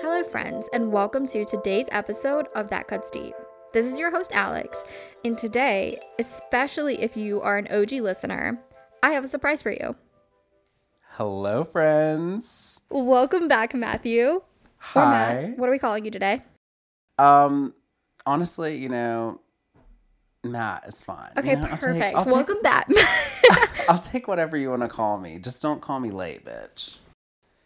Hello, friends, and welcome to today's episode of That Cuts Deep. This is your host, Alex, and today, especially if you are an OG listener, I have a surprise for you. Hello, friends. Welcome back, Matthew. Or Hi. Matt. What are we calling you today? Um, honestly, you know, Matt is fine. Okay, You know, I'll take- perfect. I'll take- Welcome back. I'll take whatever you want to call me. Just don't call me late, bitch.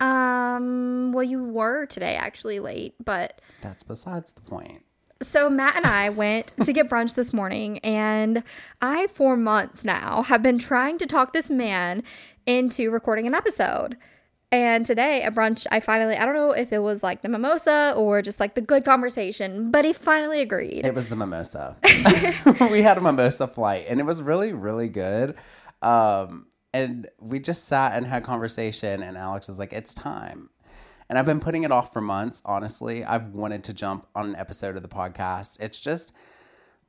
Um, well, you were today actually late, but That's besides the point. So Matt and I went to get brunch this morning, and I, for months now, have been trying to talk this man into recording an episode. And today at brunch, I finally, I don't know if it was like the mimosa or just like the good conversation, but he finally agreed. It was the mimosa. we had a mimosa flight, and it was really, really good. Um, and we just sat and had conversation, and Alex was like, "It's time." And I've been putting it off for months. Honestly, I've wanted to jump on an episode of the podcast. It's just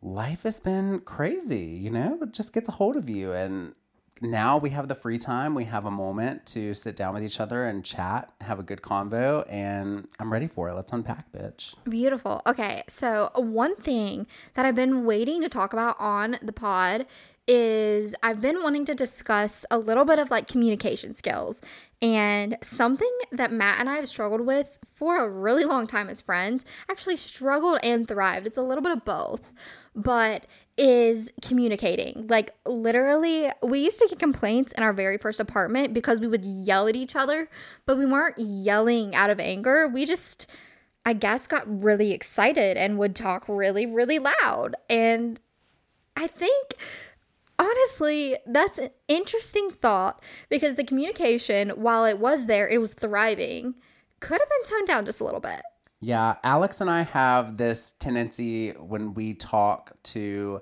life has been crazy, you know. It just gets a hold of you, and now we have the free time. We have a moment to sit down with each other and chat, have a good convo, and I'm ready for it. Let's unpack, bitch. Beautiful. Okay, so one thing that I've been waiting to talk about on the pod is I've been wanting to discuss a little bit of like communication skills and something that Matt and I have struggled with for a really long time as friends. Actually, struggled and thrived. It's a little bit of both, but is communicating. Like, literally, we used to get complaints in our very first apartment because we would yell at each other, but we weren't yelling out of anger. We just, I guess, got really excited and would talk really, really loud. And I think honestly, that's an interesting thought because the communication, while it was there, it was thriving, could have been toned down just a little bit. Yeah, Alex and I have this tendency when we talk to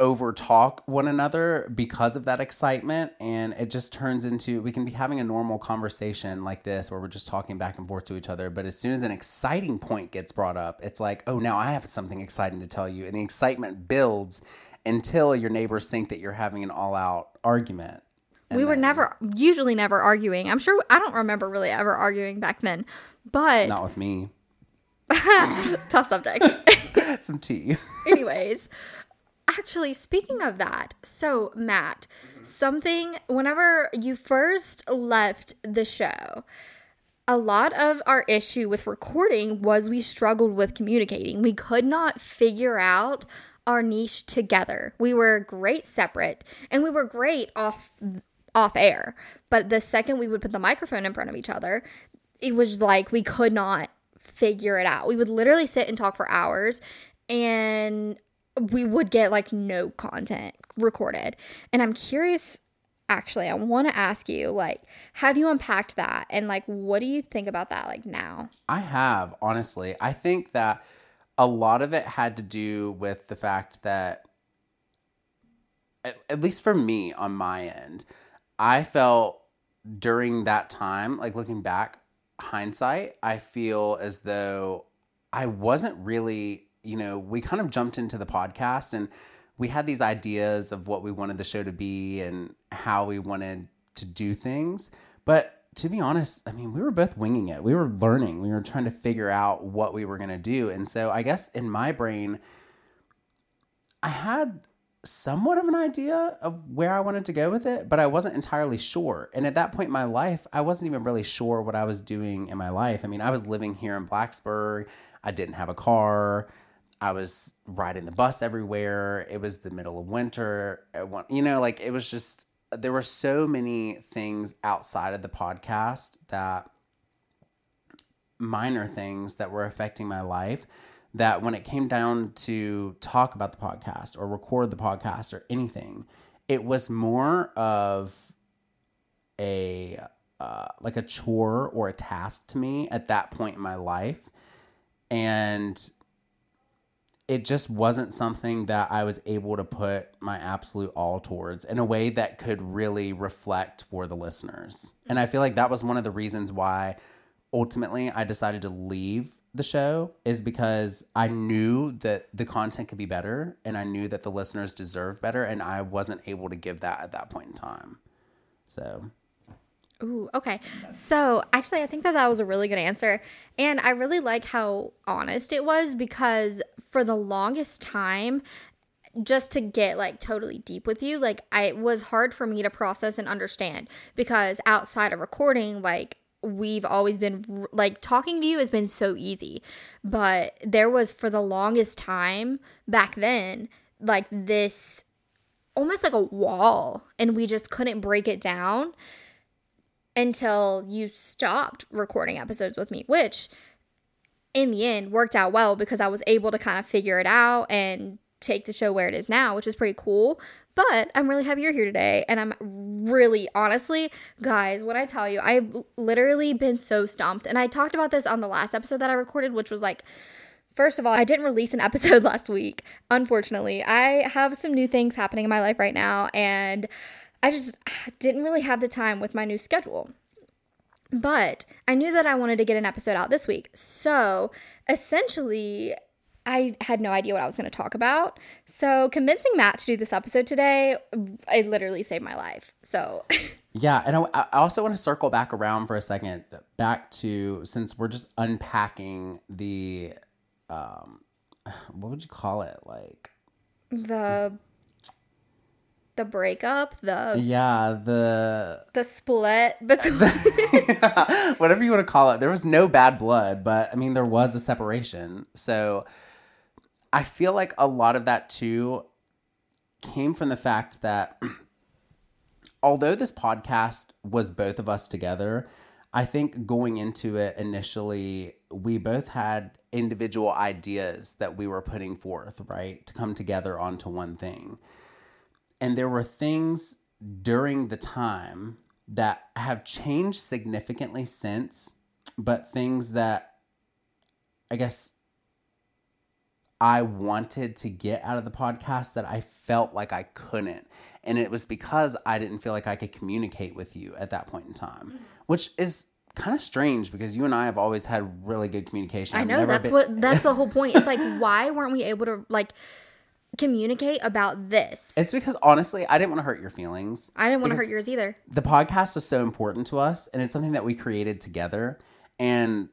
over talk one another because of that excitement and it just turns into we can be having a normal conversation like this where we're just talking back and forth to each other but as soon as an exciting point gets brought up it's like oh now I have something exciting to tell you and the excitement builds until your neighbors think that you're having an all-out argument we were never, usually never arguing. I'm sure, I don't remember really ever arguing back then, but not with me tough subject. some tea Anyways, actually, speaking of that, so Matt, something, whenever you first left the show, a lot of our issue with recording was we struggled with communicating. We could not figure out our niche together. We were great separate and we were great off off air. But the second we would put the microphone in front of each other, it was like we could not figure it out. We would literally sit and talk for hours and we would get like no content recorded. And I'm curious actually, I want to ask you like have you unpacked that and like what do you think about that like now? I have, honestly. I think that a lot of it had to do with the fact that, at, at least for me on my end, I felt during that time, like looking back, hindsight, I feel as though I wasn't really, you know, we kind of jumped into the podcast and we had these ideas of what we wanted the show to be and how we wanted to do things. But to be honest, I mean, we were both winging it. We were learning. We were trying to figure out what we were going to do. And so I guess in my brain, I had somewhat of an idea of where I wanted to go with it, but I wasn't entirely sure. And at that point in my life, I wasn't even really sure what I was doing in my life. I mean, I was living here in Blacksburg. I didn't have a car. I was riding the bus everywhere. It was the middle of winter. You know, like it was just, there were so many things outside of the podcast that minor things that were affecting my life that when it came down to talk about the podcast or record the podcast or anything, it was more of a uh, like a chore or a task to me at that point in my life, and it just wasn't something that I was able to put my absolute all towards in a way that could really reflect for the listeners. And I feel like that was one of the reasons why ultimately I decided to leave the show is because I knew that the content could be better and I knew that the listeners deserve better and I wasn't able to give that at that point in time. So Ooh, okay. So actually, I think that that was a really good answer. And I really like how honest it was because for the longest time, just to get like totally deep with you, like I it was hard for me to process and understand because outside of recording, like we've always been like talking to you has been so easy. But there was for the longest time back then, like this almost like a wall, and we just couldn't break it down until you stopped recording episodes with me, which in the end worked out well because I was able to kind of figure it out and take the show where it is now, which is pretty cool. But I'm really happy you're here today. And I'm really, honestly, guys, when I tell you, I've literally been so stumped. And I talked about this on the last episode that I recorded, which was like, First of all, I didn't release an episode last week, unfortunately. I have some new things happening in my life right now, and I just didn't really have the time with my new schedule. But I knew that I wanted to get an episode out this week. So essentially, I had no idea what I was going to talk about. So convincing Matt to do this episode today, it literally saved my life. So. yeah. And I, I also want to circle back around for a second, back to since we're just unpacking the, um, what would you call it? Like, the the breakup, the yeah, the the split between whatever you want to call it. There was no bad blood, but I mean there was a separation. So I feel like a lot of that too came from the fact that although this podcast was both of us together, I think going into it initially, we both had individual ideas that we were putting forth, right, to come together onto one thing. And there were things during the time that have changed significantly since, but things that I guess I wanted to get out of the podcast that I felt like I couldn't. And it was because I didn't feel like I could communicate with you at that point in time, mm-hmm. which is kind of strange because you and I have always had really good communication. I know that's been- what that's the whole point. It's like why weren't we able to like communicate about this. It's because honestly, I didn't want to hurt your feelings. I didn't want to hurt yours either. The podcast was so important to us and it's something that we created together. And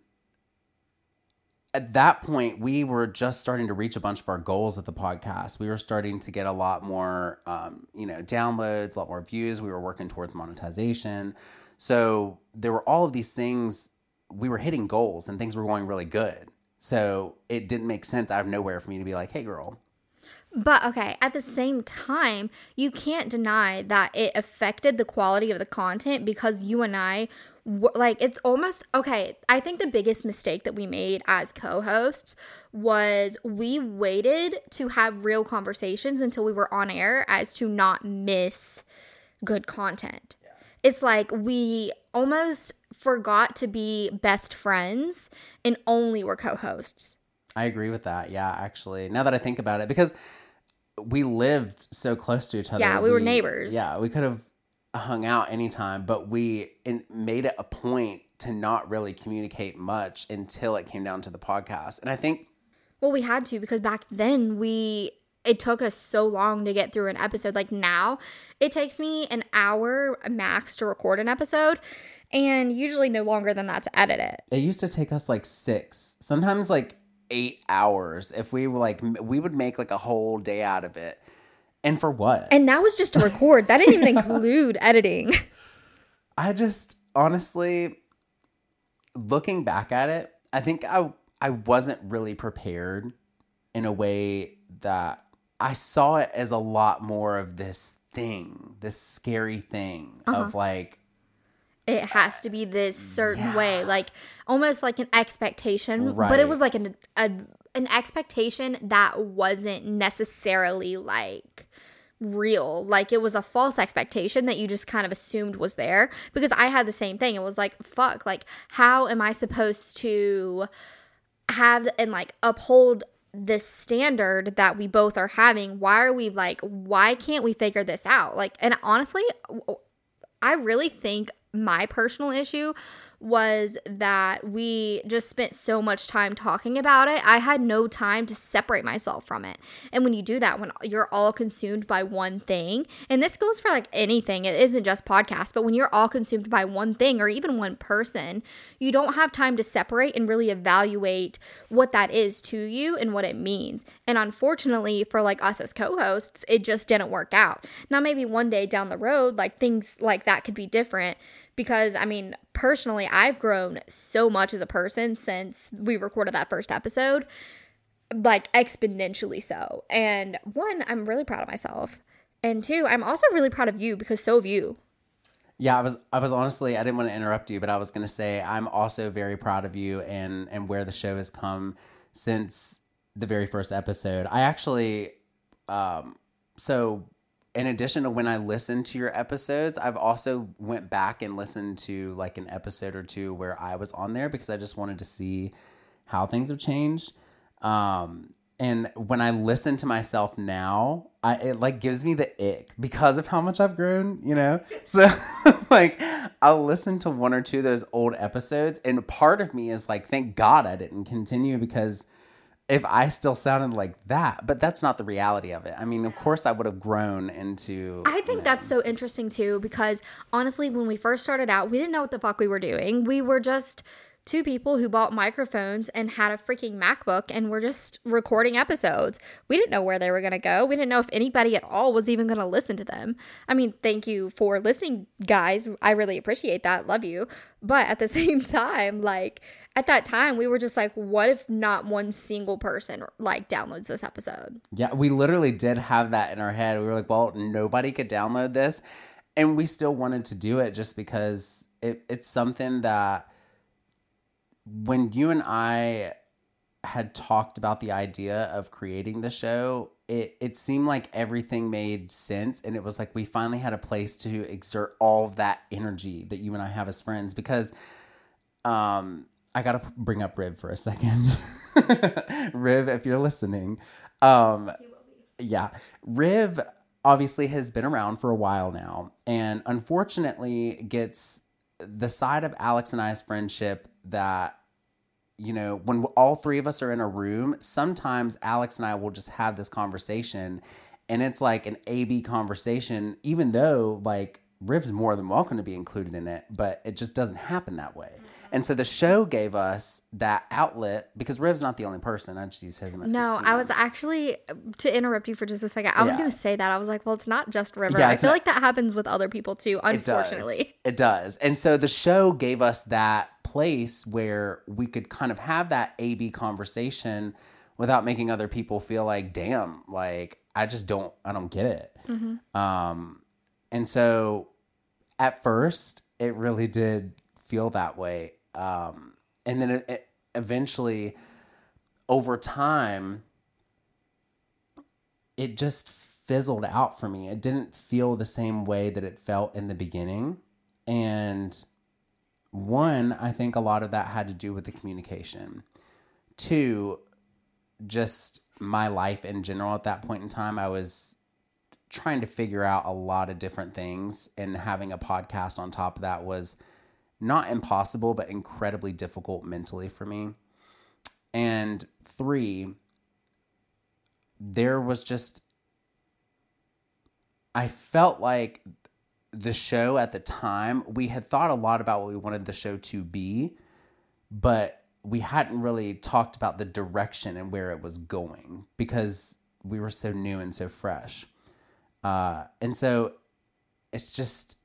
at that point, we were just starting to reach a bunch of our goals of the podcast. We were starting to get a lot more, um, you know, downloads, a lot more views. We were working towards monetization. So there were all of these things. We were hitting goals and things were going really good. So it didn't make sense out of nowhere for me to be like, hey, girl, but okay, at the same time, you can't deny that it affected the quality of the content because you and I like it's almost okay. I think the biggest mistake that we made as co-hosts was we waited to have real conversations until we were on air as to not miss good content. Yeah. It's like we almost forgot to be best friends and only were co-hosts. I agree with that. Yeah, actually. Now that I think about it because we lived so close to each other. Yeah, we, we were neighbors. Yeah, we could have hung out anytime, but we made it a point to not really communicate much until it came down to the podcast. And I think well, we had to because back then we it took us so long to get through an episode. Like now, it takes me an hour max to record an episode and usually no longer than that to edit it. It used to take us like 6. Sometimes like eight hours if we were like we would make like a whole day out of it. And for what? And that was just to record. That didn't even include editing. I just honestly looking back at it i think i i wasn't really prepared in a way that i saw it as a lot more of this thing this scary thing uh-huh. of like it has to be this certain yeah. way, like almost like an expectation, right. but it was like an a, an expectation that wasn't necessarily like real. Like it was a false expectation that you just kind of assumed was there because I had the same thing. It was like fuck, like how am I supposed to have and like uphold this standard that we both are having? Why are we like why can't we figure this out? Like and honestly, I really think my personal issue was that we just spent so much time talking about it. I had no time to separate myself from it. And when you do that, when you're all consumed by one thing, and this goes for like anything, it isn't just podcasts, but when you're all consumed by one thing or even one person, you don't have time to separate and really evaluate what that is to you and what it means. And unfortunately, for like us as co hosts, it just didn't work out. Now, maybe one day down the road, like things like that could be different because I mean, personally, I've grown so much as a person since we recorded that first episode, like exponentially so. And one, I'm really proud of myself. And two, I'm also really proud of you because so have you. Yeah, I was I was honestly I didn't want to interrupt you, but I was going to say I'm also very proud of you and and where the show has come since the very first episode. I actually um so in addition to when I listen to your episodes, I've also went back and listened to like an episode or two where I was on there because I just wanted to see how things have changed. Um, and when I listen to myself now, I, it like gives me the ick because of how much I've grown, you know? So like I'll listen to one or two of those old episodes and part of me is like, thank God I didn't continue because if I still sounded like that, but that's not the reality of it. I mean, of course, I would have grown into. I think you know, that's so interesting too, because honestly, when we first started out, we didn't know what the fuck we were doing. We were just two people who bought microphones and had a freaking MacBook and were just recording episodes. We didn't know where they were going to go. We didn't know if anybody at all was even going to listen to them. I mean, thank you for listening, guys. I really appreciate that. Love you. But at the same time, like, at that time we were just like what if not one single person like downloads this episode? Yeah we literally did have that in our head. We were like well nobody could download this. And we still wanted to do it just because it, it's something that when you and i had talked about the idea of creating the show it, it seemed like everything made sense. And it was like we finally had a place to exert all of that energy that you and i have as friends because um I gotta bring up Riv for a second. Riv, if you're listening, um, yeah, Riv obviously has been around for a while now, and unfortunately gets the side of Alex and I's friendship that you know when all three of us are in a room. Sometimes Alex and I will just have this conversation, and it's like an A B conversation, even though like Riv's more than welcome to be included in it, but it just doesn't happen that way. And so the show gave us that outlet because Riv's not the only person. I just use his. No, you know. I was actually to interrupt you for just a second. I was going to say that I was like, well, it's not just River. Yeah, I feel not, like that happens with other people too. Unfortunately, it does. it does. And so the show gave us that place where we could kind of have that A B conversation without making other people feel like, damn, like I just don't, I don't get it. Mm-hmm. Um, and so at first, it really did feel that way. Um, and then it, it eventually, over time, it just fizzled out for me. It didn't feel the same way that it felt in the beginning. And one, I think a lot of that had to do with the communication. Two, just my life in general at that point in time, I was trying to figure out a lot of different things and having a podcast on top of that was not impossible but incredibly difficult mentally for me. And three there was just i felt like the show at the time we had thought a lot about what we wanted the show to be but we hadn't really talked about the direction and where it was going because we were so new and so fresh. Uh, and so it's just,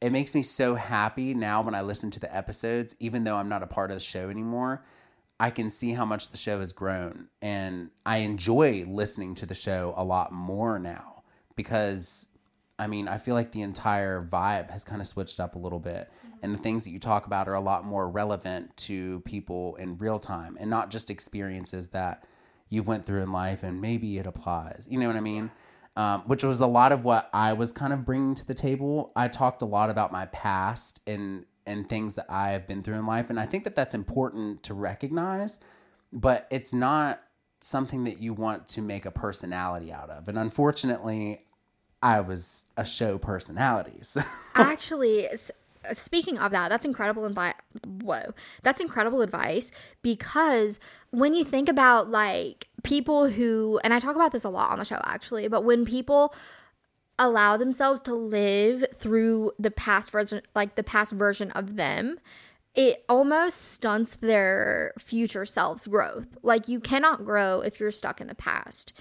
it makes me so happy now when I listen to the episodes, even though I'm not a part of the show anymore. I can see how much the show has grown. And I enjoy listening to the show a lot more now because, I mean, I feel like the entire vibe has kind of switched up a little bit. Mm-hmm. And the things that you talk about are a lot more relevant to people in real time and not just experiences that you've went through in life and maybe it applies. You know what I mean? Um, which was a lot of what I was kind of bringing to the table. I talked a lot about my past and and things that I have been through in life, and I think that that's important to recognize, but it's not something that you want to make a personality out of. And unfortunately, I was a show personality. So. Actually, speaking of that, that's incredible advice. Whoa, that's incredible advice because when you think about like people who, and I talk about this a lot on the show actually, but when people allow themselves to live through the past version, like the past version of them, it almost stunts their future selves growth. Like you cannot grow if you're stuck in the past.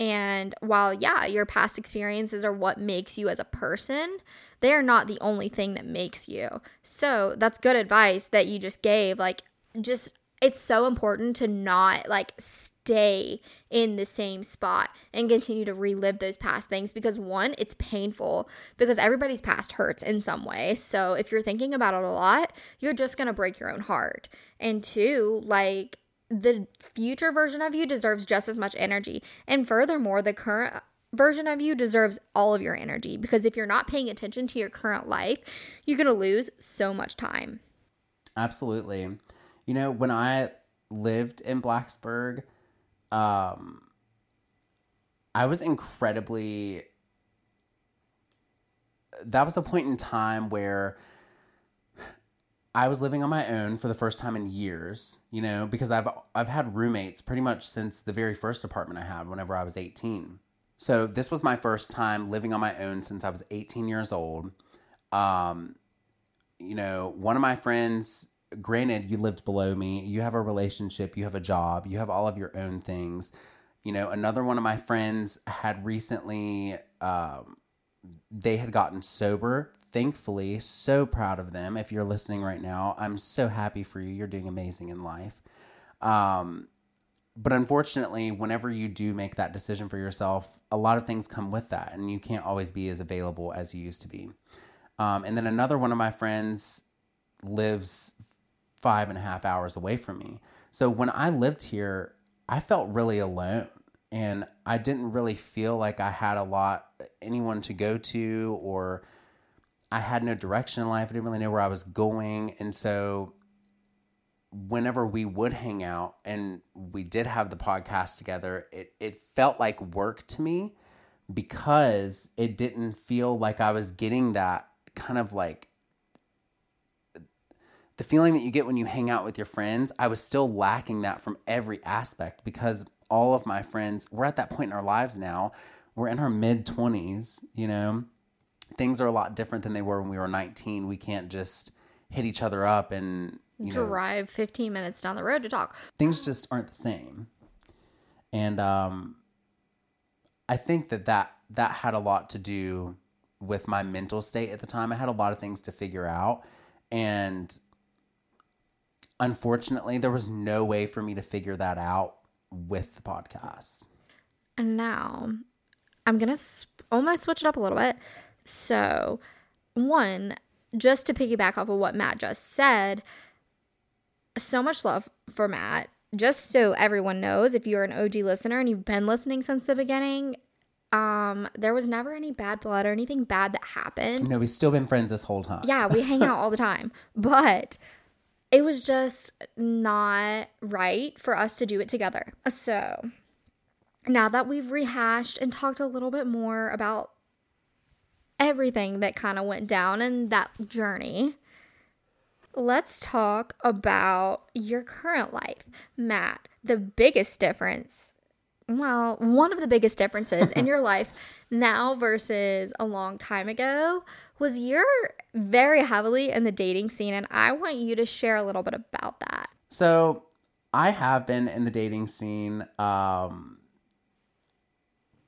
And while, yeah, your past experiences are what makes you as a person, they are not the only thing that makes you. So that's good advice that you just gave. Like, just, it's so important to not like stay in the same spot and continue to relive those past things because one, it's painful because everybody's past hurts in some way. So if you're thinking about it a lot, you're just going to break your own heart. And two, like, the future version of you deserves just as much energy. And furthermore, the current version of you deserves all of your energy because if you're not paying attention to your current life, you're going to lose so much time. Absolutely. You know, when I lived in Blacksburg, um, I was incredibly. That was a point in time where I was living on my own for the first time in years, you know, because I've I've had roommates pretty much since the very first apartment I had whenever I was 18. So this was my first time living on my own since I was 18 years old. Um, you know, one of my friends, granted, you lived below me, you have a relationship, you have a job, you have all of your own things. You know, another one of my friends had recently, um, they had gotten sober thankfully so proud of them. If you're listening right now, I'm so happy for you. You're doing amazing in life. Um, but unfortunately, whenever you do make that decision for yourself, a lot of things come with that, and you can't always be as available as you used to be. Um, and then another one of my friends lives five and a half hours away from me. So when I lived here, I felt really alone and I didn't really feel like I had a lot anyone to go to or I had no direction in life. I didn't really know where I was going. And so whenever we would hang out and we did have the podcast together, it, it felt like work to me because it didn't feel like I was getting that kind of like the feeling that you get when you hang out with your friends. I was still lacking that from every aspect because all of my friends, we're at that point in our lives now. We're in our mid 20s, you know, things are a lot different than they were when we were 19. We can't just hit each other up and you know, drive 15 minutes down the road to talk. Things just aren't the same. And um I think that that that had a lot to do with my mental state at the time. I had a lot of things to figure out and unfortunately there was no way for me to figure that out with the podcast. And now I'm going to sp- almost switch it up a little bit. So, one, just to piggyback off of what Matt just said, so much love for Matt. Just so everyone knows, if you're an OG listener and you've been listening since the beginning, um, there was never any bad blood or anything bad that happened. No, we've still been friends this whole time. Yeah, we hang out all the time. But it was just not right for us to do it together. So now that we've rehashed and talked a little bit more about everything that kind of went down in that journey, let's talk about your current life. Matt, the biggest difference, well, one of the biggest differences in your life now versus a long time ago was you're very heavily in the dating scene, and I want you to share a little bit about that. So, I have been in the dating scene um,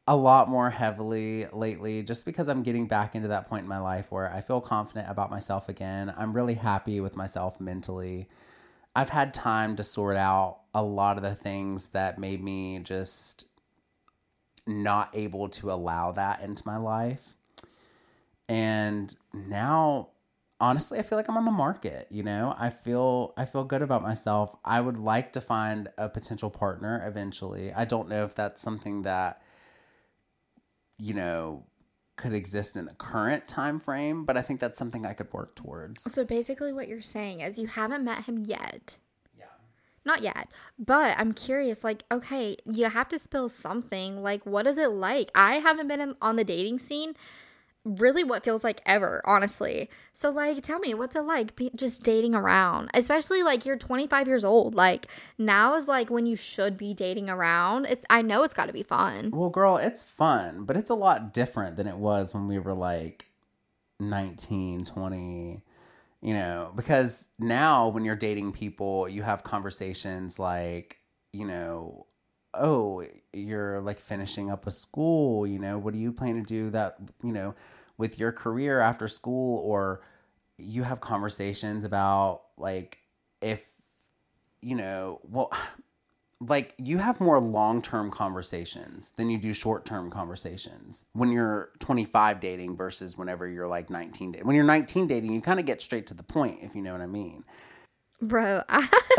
a lot more heavily lately just because I'm getting back into that point in my life where I feel confident about myself again. I'm really happy with myself mentally. I've had time to sort out a lot of the things that made me just not able to allow that into my life. And now honestly I feel like I'm on the market, you know? I feel I feel good about myself. I would like to find a potential partner eventually. I don't know if that's something that you know, could exist in the current time frame, but I think that's something I could work towards. So basically what you're saying is you haven't met him yet. Yeah. Not yet. But I'm curious like okay, you have to spill something. Like what is it like? I haven't been in, on the dating scene really what feels like ever, honestly. So like tell me what's it like be- just dating around, especially like you're 25 years old. Like now is like when you should be dating around. It's I know it's got to be fun. Well, girl, it's fun, but it's a lot different than it was when we were like 19, 20, you know, because now when you're dating people, you have conversations like, you know, oh, you're like finishing up a school, you know, what do you plan to do that, you know, with your career after school or you have conversations about like if you know, well like you have more long-term conversations than you do short-term conversations when you're 25 dating versus whenever you're like 19 dating. When you're 19 dating, you kind of get straight to the point if you know what I mean. Bro, I,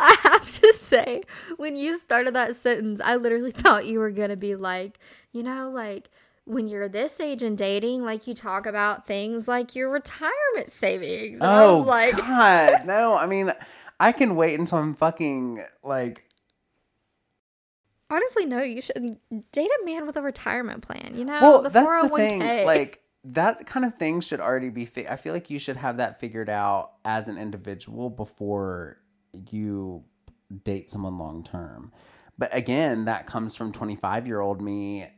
I have to say, when you started that sentence, I literally thought you were going to be like, you know, like when you're this age and dating, like you talk about things like your retirement savings. And oh, like, God. no, I mean, I can wait until I'm fucking like. Honestly, no, you should date a man with a retirement plan, you know? Well, the that's 401k. thing. Oh like, that kind of thing should already be. Fi- I feel like you should have that figured out as an individual before you date someone long term. But again, that comes from 25 year old me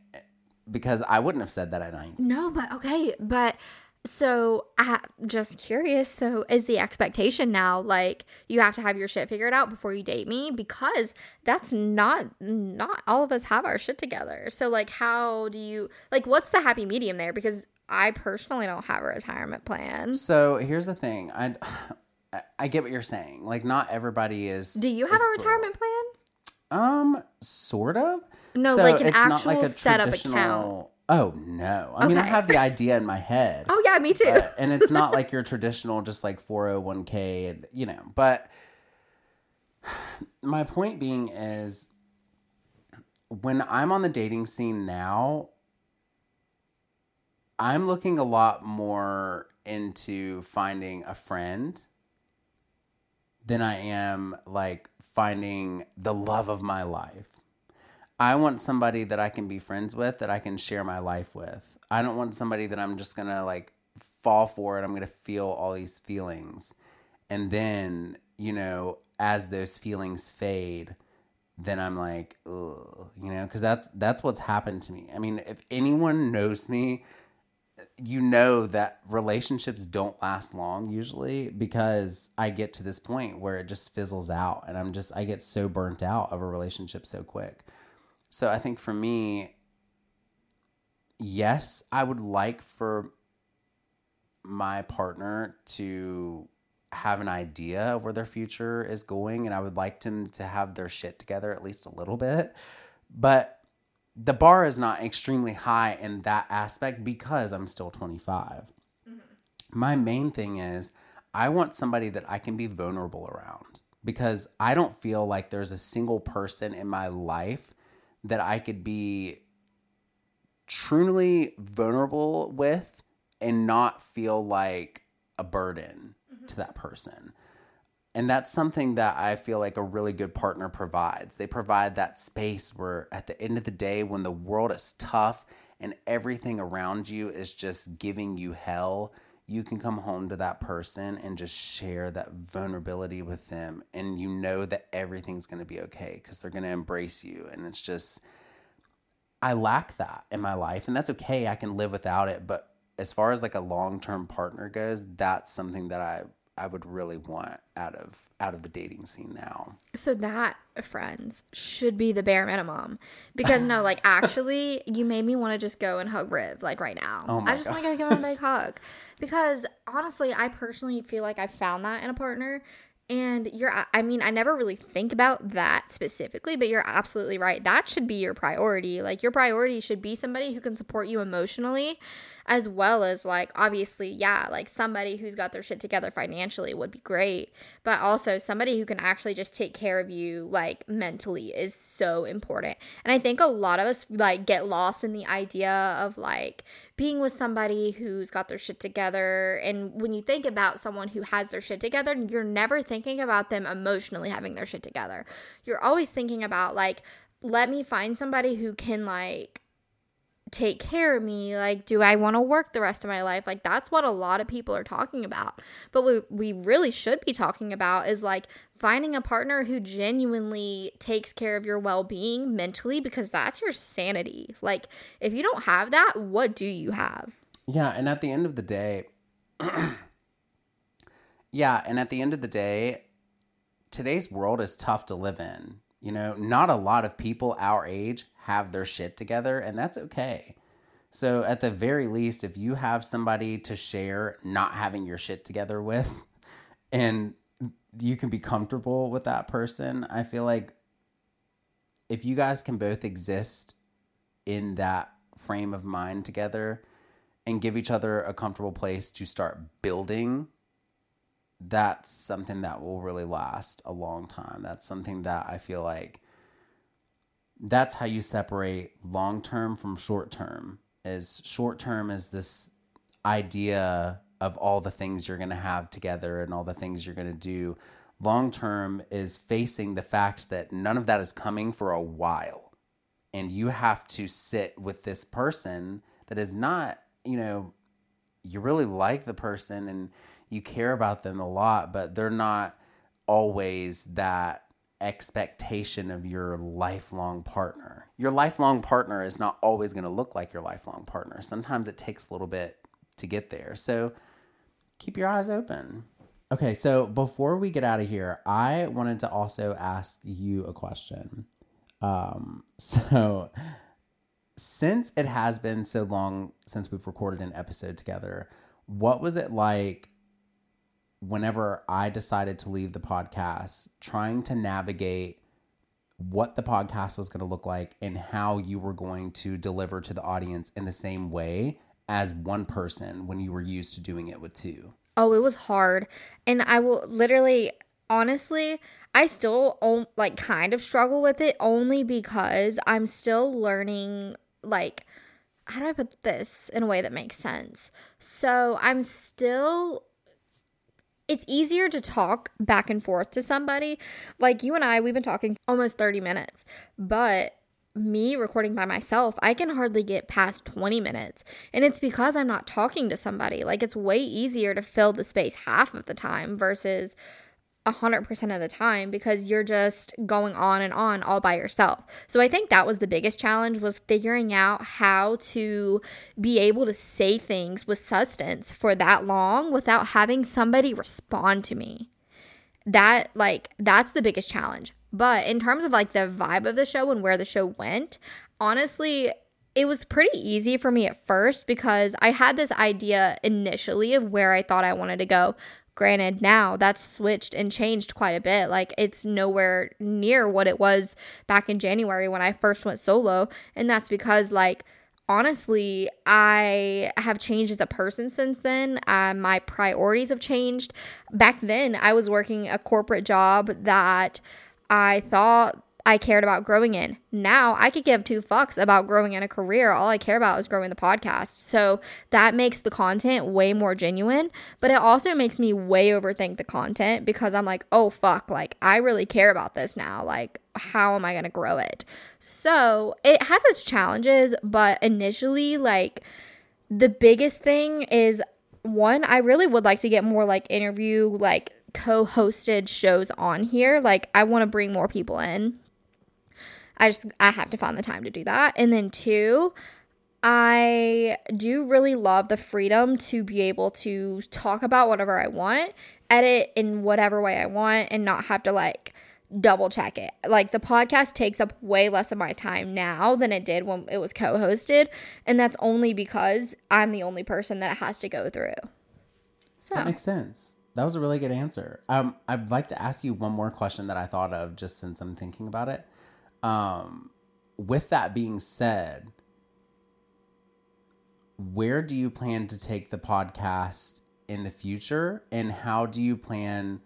because I wouldn't have said that at 19. No, but okay, but so I just curious. So is the expectation now like you have to have your shit figured out before you date me because that's not not all of us have our shit together. So like how do you like what's the happy medium there because I personally don't have a retirement plan. So here's the thing. I I get what you're saying. Like not everybody is Do you have a retirement plan? Um, sort of. No, So like an it's not actual setup traditional- account. Oh no! I mean, I have the idea in my head. Oh yeah, me too. and it's not like your traditional just like 401k and you know but my point being is when i'm on the dating scene now i'm looking a lot more into finding a friend than i am like finding the love of my life I want somebody that I can be friends with, that I can share my life with. I don't want somebody that I'm just gonna like fall for it. I'm gonna feel all these feelings. And then, you know, as those feelings fade, then I'm like, ugh, you know, because that's that's what's happened to me. I mean, if anyone knows me, you know that relationships don't last long usually because I get to this point where it just fizzles out and I'm just I get so burnt out of a relationship so quick. So I think for me, yes, I would like for my partner to have an idea of where their future is going and I would like them to have their shit together at least a little bit. But the bar is not extremely high in that aspect because I'm still 25. Mm-hmm. My main thing is I want somebody that I can be vulnerable around because I don't feel like there's a single person in my life that I could be truly vulnerable with and not feel like a burden mm-hmm. to that person. And that's something that I feel like a really good partner provides. They provide that space where, at the end of the day, when the world is tough and everything around you is just giving you hell, you can come home to that person and just share that vulnerability with them. And you know that everything's going to be okay because they're going to embrace you. And it's just, I lack that in my life. And that's okay. I can live without it. But as far as like a long term partner goes, that's something that I I would really want out of out of the dating scene now. So that, uh, friends, should be the bare minimum. Because no, like actually, you made me want to just go and hug Riv like right now. Oh my I just want to go give him a big hug. Because honestly, I personally feel like I found that in a partner. And you're, I mean, I never really think about that specifically, but you're absolutely right. That should be your priority. Like, your priority should be somebody who can support you emotionally, as well as, like, obviously, yeah, like somebody who's got their shit together financially would be great, but also somebody who can actually just take care of you, like, mentally is so important. And I think a lot of us, like, get lost in the idea of, like, being with somebody who's got their shit together. And when you think about someone who has their shit together, you're never thinking about them emotionally having their shit together. You're always thinking about, like, let me find somebody who can, like, take care of me? Like, do I want to work the rest of my life? Like, that's what a lot of people are talking about. But what we really should be talking about is like finding a partner who genuinely takes care of your well being mentally because that's your sanity. Like, if you don't have that, what do you have? Yeah. And at the end of the day, yeah. And at the end of the day, today's world is tough to live in. You know, not a lot of people our age have their shit together, and that's okay. So, at the very least, if you have somebody to share not having your shit together with, and you can be comfortable with that person, I feel like if you guys can both exist in that frame of mind together and give each other a comfortable place to start building, that's something that will really last a long time. That's something that I feel like that's how you separate long term from short term. Is short term is this idea of all the things you're going to have together and all the things you're going to do. Long term is facing the fact that none of that is coming for a while. And you have to sit with this person that is not, you know, you really like the person and you care about them a lot, but they're not always that expectation of your lifelong partner. Your lifelong partner is not always going to look like your lifelong partner. Sometimes it takes a little bit to get there. So keep your eyes open. Okay, so before we get out of here, I wanted to also ask you a question. Um, so since it has been so long since we've recorded an episode together, what was it like whenever I decided to leave the podcast, trying to navigate what the podcast was going to look like and how you were going to deliver to the audience in the same way as one person when you were used to doing it with two. Oh, it was hard. And I will literally honestly, I still like kind of struggle with it only because I'm still learning like how do I put this in a way that makes sense? So, I'm still it's easier to talk back and forth to somebody. Like you and I, we've been talking almost 30 minutes, but me recording by myself, I can hardly get past 20 minutes. And it's because I'm not talking to somebody. Like it's way easier to fill the space half of the time versus 100% of the time because you're just going on and on all by yourself. So I think that was the biggest challenge was figuring out how to be able to say things with substance for that long without having somebody respond to me. That like that's the biggest challenge. But in terms of like the vibe of the show and where the show went, honestly, it was pretty easy for me at first because I had this idea initially of where I thought I wanted to go. Granted, now that's switched and changed quite a bit. Like, it's nowhere near what it was back in January when I first went solo. And that's because, like, honestly, I have changed as a person since then. Uh, my priorities have changed. Back then, I was working a corporate job that I thought I cared about growing in. Now I could give two fucks about growing in a career. All I care about is growing the podcast. So that makes the content way more genuine, but it also makes me way overthink the content because I'm like, oh fuck, like I really care about this now. Like, how am I going to grow it? So it has its challenges, but initially, like, the biggest thing is one, I really would like to get more like interview, like, co hosted shows on here. Like, I want to bring more people in I just I have to find the time to do that. And then two, I do really love the freedom to be able to talk about whatever I want, edit in whatever way I want and not have to like double check it. Like the podcast takes up way less of my time now than it did when it was co-hosted, and that's only because I'm the only person that it has to go through. So That makes sense. That was a really good answer. Um I'd like to ask you one more question that I thought of just since I'm thinking about it. Um, with that being said, where do you plan to take the podcast in the future and how do you plan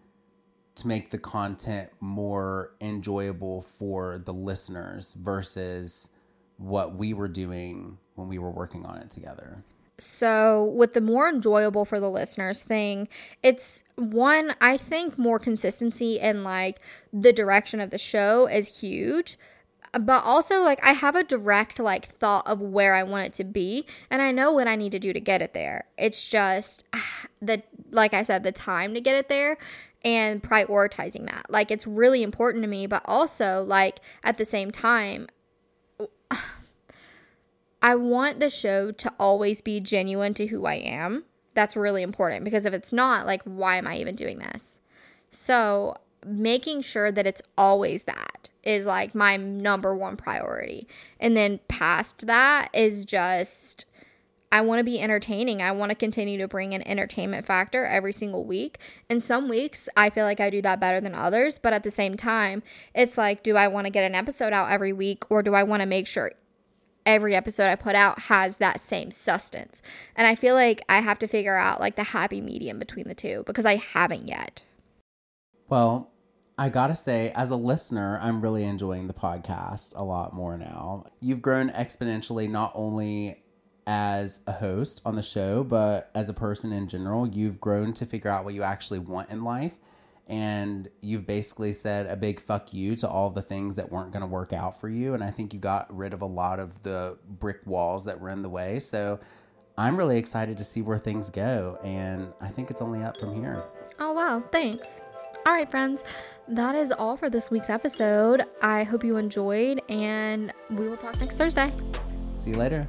to make the content more enjoyable for the listeners versus what we were doing when we were working on it together? So, with the more enjoyable for the listeners thing, it's one, I think more consistency and like the direction of the show is huge. but also like I have a direct like thought of where I want it to be and I know what I need to do to get it there. It's just the like I said the time to get it there and prioritizing that. Like it's really important to me, but also like at the same time I want the show to always be genuine to who I am. That's really important because if it's not, like why am I even doing this? So, making sure that it's always that is like my number one priority. And then past that is just I want to be entertaining. I want to continue to bring an entertainment factor every single week. And some weeks I feel like I do that better than others, but at the same time, it's like do I want to get an episode out every week or do I want to make sure every episode I put out has that same sustenance? And I feel like I have to figure out like the happy medium between the two because I haven't yet. Well, I gotta say, as a listener, I'm really enjoying the podcast a lot more now. You've grown exponentially, not only as a host on the show, but as a person in general. You've grown to figure out what you actually want in life. And you've basically said a big fuck you to all the things that weren't going to work out for you. And I think you got rid of a lot of the brick walls that were in the way. So I'm really excited to see where things go. And I think it's only up from here. Oh, wow. Thanks. All right, friends, that is all for this week's episode. I hope you enjoyed, and we will talk next Thursday. See you later.